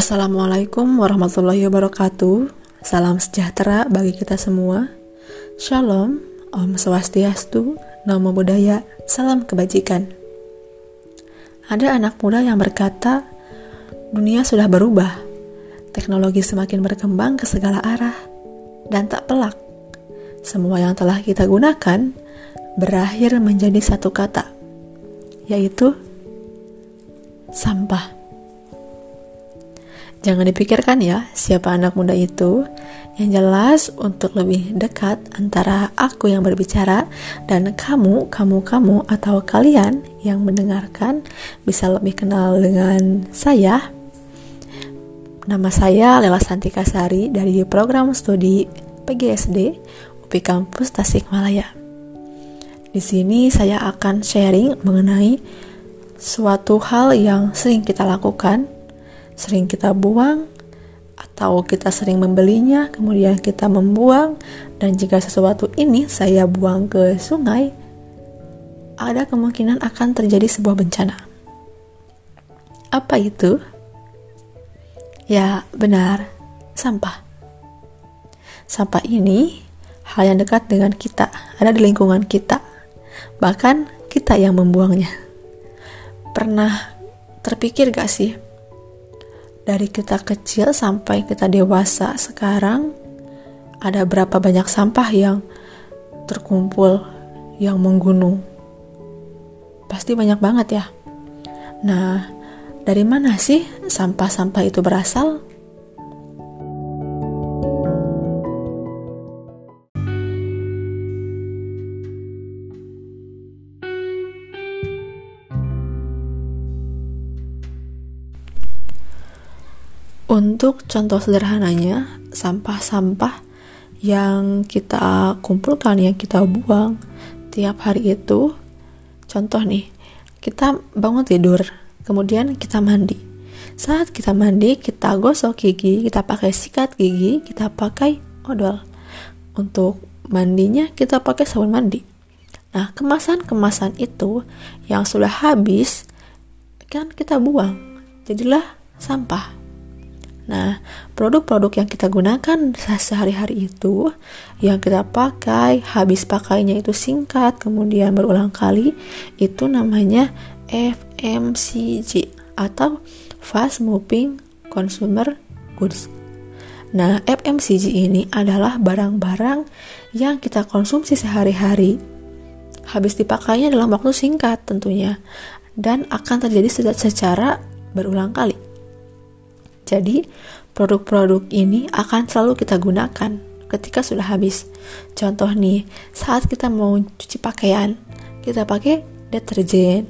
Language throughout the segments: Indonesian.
Assalamualaikum warahmatullahi wabarakatuh. Salam sejahtera bagi kita semua. Shalom, Om Swastiastu, Namo Buddhaya, salam kebajikan. Ada anak muda yang berkata, dunia sudah berubah. Teknologi semakin berkembang ke segala arah dan tak pelak. Semua yang telah kita gunakan berakhir menjadi satu kata, yaitu sampah. Jangan dipikirkan ya, siapa anak muda itu. Yang jelas untuk lebih dekat antara aku yang berbicara dan kamu, kamu, kamu atau kalian yang mendengarkan bisa lebih kenal dengan saya. Nama saya Lela Santika Sari dari program studi PGSD UP Kampus Tasikmalaya. Di sini saya akan sharing mengenai suatu hal yang sering kita lakukan sering kita buang atau kita sering membelinya kemudian kita membuang dan jika sesuatu ini saya buang ke sungai ada kemungkinan akan terjadi sebuah bencana. Apa itu? ya benar. Sampah. Sampah ini hal yang dekat dengan kita ada di lingkungan kita bahkan kita yang membuangnya. Pernah terpikir gak sih dari kita kecil sampai kita dewasa sekarang ada berapa banyak sampah yang terkumpul yang menggunung? Pasti banyak banget ya. Nah dari mana sih sampah-sampah itu berasal Untuk contoh sederhananya, sampah-sampah yang kita kumpulkan, yang kita buang tiap hari itu, contoh nih, kita bangun tidur, kemudian kita mandi. Saat kita mandi, kita gosok gigi, kita pakai sikat gigi, kita pakai odol. Untuk mandinya, kita pakai sabun mandi. Nah, kemasan-kemasan itu yang sudah habis, kan kita buang. Jadilah sampah. Nah, produk-produk yang kita gunakan sehari-hari itu, yang kita pakai, habis pakainya itu singkat, kemudian berulang kali, itu namanya FMCG atau Fast Moving Consumer Goods. Nah, FMCG ini adalah barang-barang yang kita konsumsi sehari-hari. Habis dipakainya dalam waktu singkat tentunya, dan akan terjadi secara berulang kali. Jadi, produk-produk ini akan selalu kita gunakan ketika sudah habis. Contoh nih, saat kita mau cuci pakaian, kita pakai deterjen.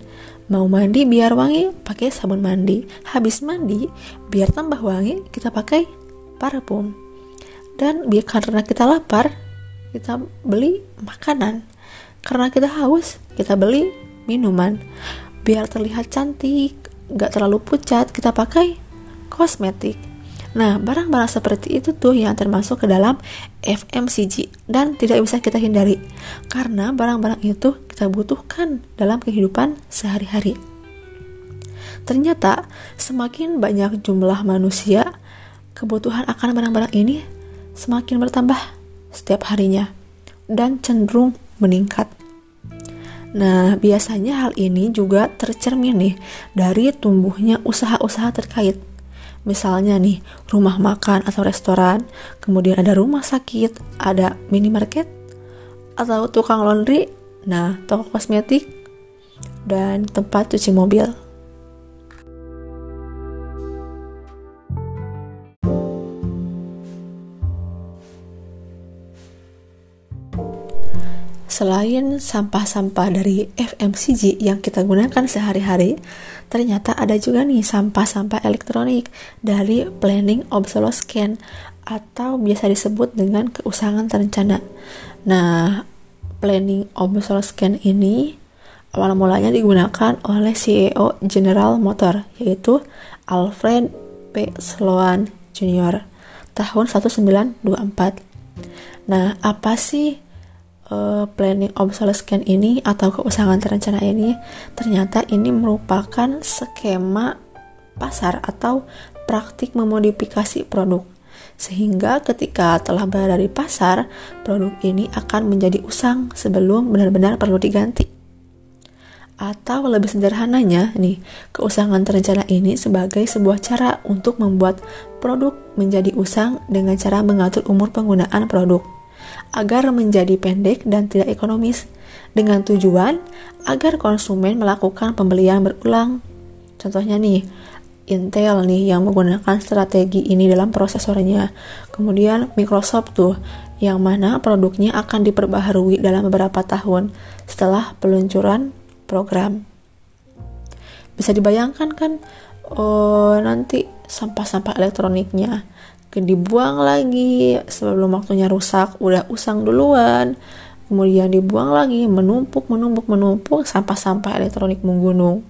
Mau mandi biar wangi, pakai sabun mandi. Habis mandi, biar tambah wangi, kita pakai parfum. Dan biar karena kita lapar, kita beli makanan. Karena kita haus, kita beli minuman. Biar terlihat cantik, gak terlalu pucat, kita pakai kosmetik. Nah, barang-barang seperti itu tuh yang termasuk ke dalam FMCG dan tidak bisa kita hindari karena barang-barang itu kita butuhkan dalam kehidupan sehari-hari. Ternyata, semakin banyak jumlah manusia, kebutuhan akan barang-barang ini semakin bertambah setiap harinya dan cenderung meningkat. Nah, biasanya hal ini juga tercermin nih dari tumbuhnya usaha-usaha terkait Misalnya nih, rumah makan atau restoran, kemudian ada rumah sakit, ada minimarket, atau tukang laundry, nah, toko kosmetik, dan tempat cuci mobil. Selain sampah-sampah dari FMCG yang kita gunakan sehari-hari, ternyata ada juga nih sampah-sampah elektronik dari planning obsolescence atau biasa disebut dengan keusangan terencana. Nah, planning obsolescence ini awal mulanya digunakan oleh CEO General Motor yaitu Alfred P. Sloan Jr. tahun 1924. Nah, apa sih uh, planning obsolescence ini atau keusangan terencana ini ternyata ini merupakan skema pasar atau praktik memodifikasi produk. Sehingga ketika telah berada di pasar, produk ini akan menjadi usang sebelum benar-benar perlu diganti. Atau lebih sederhananya, nih, keusangan terencana ini sebagai sebuah cara untuk membuat produk menjadi usang dengan cara mengatur umur penggunaan produk agar menjadi pendek dan tidak ekonomis dengan tujuan agar konsumen melakukan pembelian berulang. Contohnya nih, Intel nih yang menggunakan strategi ini dalam prosesornya. Kemudian Microsoft tuh yang mana produknya akan diperbaharui dalam beberapa tahun setelah peluncuran program. Bisa dibayangkan kan oh, nanti sampah-sampah elektroniknya dibuang lagi. Sebelum waktunya rusak udah usang duluan. Kemudian dibuang lagi menumpuk menumpuk menumpuk sampah-sampah elektronik menggunung.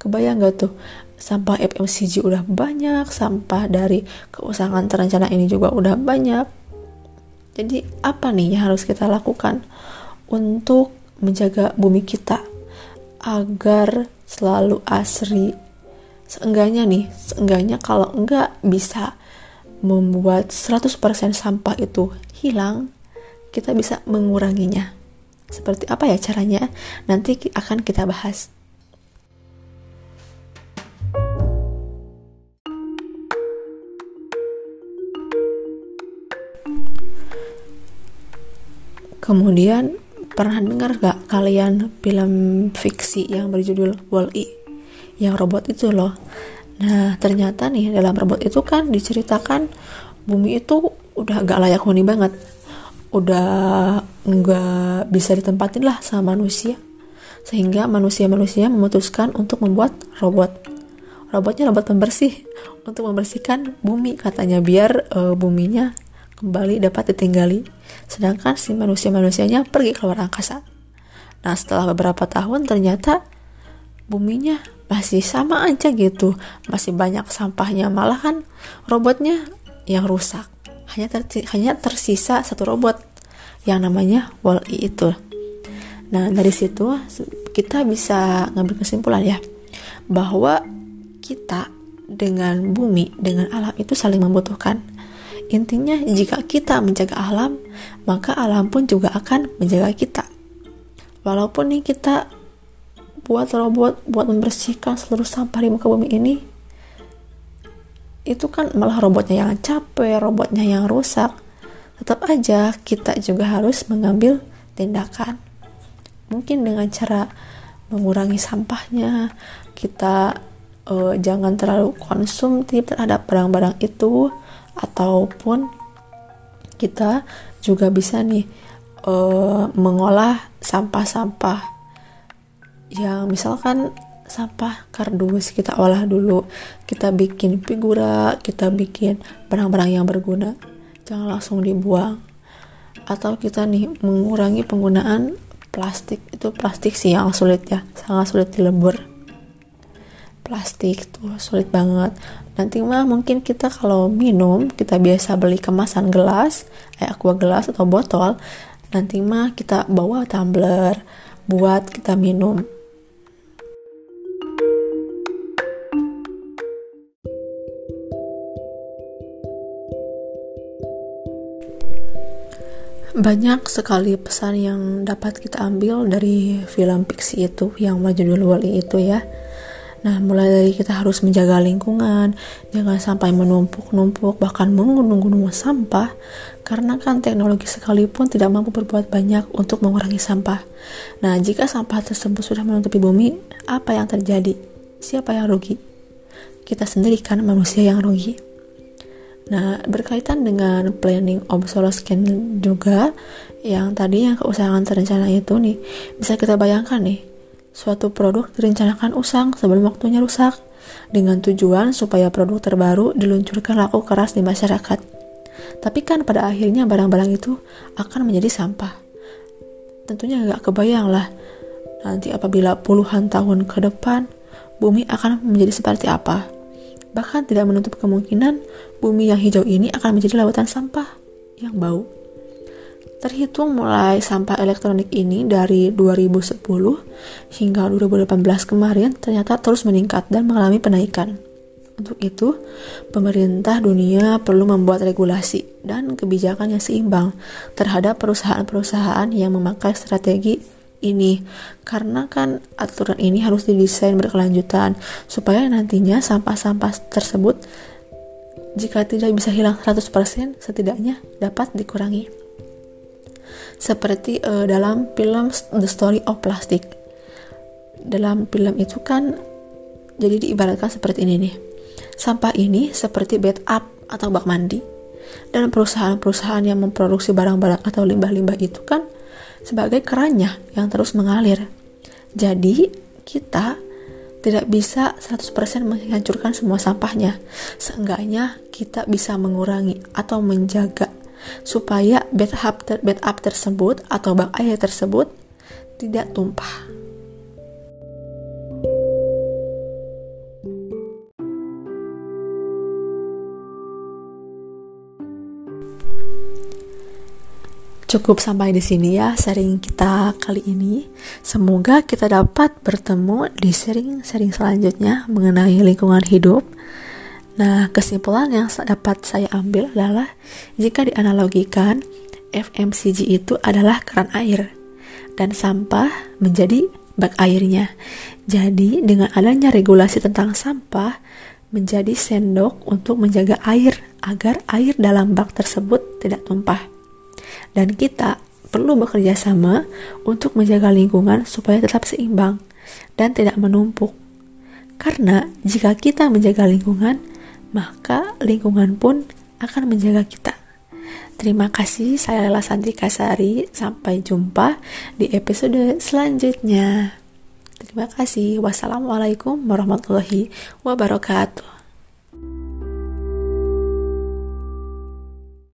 Kebayang gak tuh? Sampah FMCG udah banyak sampah dari keusangan terencana ini juga udah banyak. Jadi apa nih yang harus kita lakukan untuk menjaga bumi kita agar selalu asri? Seenggaknya nih seenggaknya kalau enggak bisa membuat 100% sampah itu hilang kita bisa menguranginya seperti apa ya caranya nanti akan kita bahas Kemudian pernah dengar gak kalian film fiksi yang berjudul Wall-E? Yang robot itu loh. Nah ternyata nih dalam robot itu kan diceritakan bumi itu udah gak layak huni banget. Udah nggak bisa ditempatin lah sama manusia. Sehingga manusia-manusia memutuskan untuk membuat robot. Robotnya robot pembersih untuk membersihkan bumi katanya biar uh, buminya kembali dapat ditinggali, sedangkan si manusia-manusianya pergi keluar angkasa. Nah, setelah beberapa tahun ternyata buminya masih sama aja gitu, masih banyak sampahnya, malah kan robotnya yang rusak. Hanya ter hanya tersisa satu robot yang namanya Wall-E itu. Nah, dari situ kita bisa ngambil kesimpulan ya bahwa kita dengan bumi, dengan alam itu saling membutuhkan Intinya, jika kita menjaga alam, maka alam pun juga akan menjaga kita. Walaupun nih kita buat robot buat membersihkan seluruh sampah di muka bumi ini, itu kan malah robotnya yang capek, robotnya yang rusak. Tetap aja kita juga harus mengambil tindakan. Mungkin dengan cara mengurangi sampahnya, kita uh, jangan terlalu konsumtif terhadap barang-barang itu ataupun kita juga bisa nih uh, mengolah sampah-sampah yang misalkan sampah kardus kita olah dulu kita bikin figura kita bikin barang-barang yang berguna jangan langsung dibuang. Atau kita nih mengurangi penggunaan plastik itu plastik sih yang sulit ya sangat sulit dilebur plastik tuh sulit banget. Nanti mah mungkin kita kalau minum kita biasa beli kemasan gelas kayak aqua gelas atau botol nanti mah kita bawa tumbler buat kita minum banyak sekali pesan yang dapat kita ambil dari film fiksi itu yang berjudul Wally itu ya Nah, mulai dari kita harus menjaga lingkungan, jangan sampai menumpuk-numpuk, bahkan menggunung-gunung sampah, karena kan teknologi sekalipun tidak mampu berbuat banyak untuk mengurangi sampah. Nah, jika sampah tersebut sudah menutupi bumi, apa yang terjadi? Siapa yang rugi? Kita sendiri kan manusia yang rugi. Nah, berkaitan dengan planning obsolescence juga, yang tadi yang keusahaan terencana itu nih, bisa kita bayangkan nih, Suatu produk direncanakan usang sebelum waktunya rusak, dengan tujuan supaya produk terbaru diluncurkan laku keras di masyarakat. Tapi kan pada akhirnya barang-barang itu akan menjadi sampah. Tentunya nggak kebayang lah, nanti apabila puluhan tahun ke depan, bumi akan menjadi seperti apa. Bahkan tidak menutup kemungkinan bumi yang hijau ini akan menjadi lautan sampah yang bau. Terhitung mulai sampah elektronik ini dari 2010 hingga 2018 kemarin ternyata terus meningkat dan mengalami penaikan. Untuk itu, pemerintah dunia perlu membuat regulasi dan kebijakan yang seimbang terhadap perusahaan-perusahaan yang memakai strategi ini. Karena kan aturan ini harus didesain berkelanjutan supaya nantinya sampah-sampah tersebut jika tidak bisa hilang 100% setidaknya dapat dikurangi. Seperti uh, dalam film The Story of Plastic. Dalam film itu kan jadi diibaratkan seperti ini nih. Sampah ini seperti bed up atau bak mandi. Dan perusahaan-perusahaan yang memproduksi barang-barang atau limbah-limbah itu kan sebagai kerannya yang terus mengalir. Jadi, kita tidak bisa 100% menghancurkan semua sampahnya. Seenggaknya kita bisa mengurangi atau menjaga supaya bed up, bed up tersebut atau bak air tersebut tidak tumpah. Cukup sampai di sini ya sharing kita kali ini. Semoga kita dapat bertemu di sharing-sharing selanjutnya mengenai lingkungan hidup. Nah, kesimpulan yang dapat saya ambil adalah jika dianalogikan, FMCG itu adalah keran air dan sampah menjadi bak airnya. Jadi, dengan adanya regulasi tentang sampah menjadi sendok untuk menjaga air agar air dalam bak tersebut tidak tumpah dan kita perlu bekerja sama untuk menjaga lingkungan supaya tetap seimbang dan tidak menumpuk. Karena jika kita menjaga lingkungan, maka lingkungan pun akan menjaga kita. Terima kasih, saya Lela Santi Kasari. Sampai jumpa di episode selanjutnya. Terima kasih. Wassalamualaikum warahmatullahi wabarakatuh.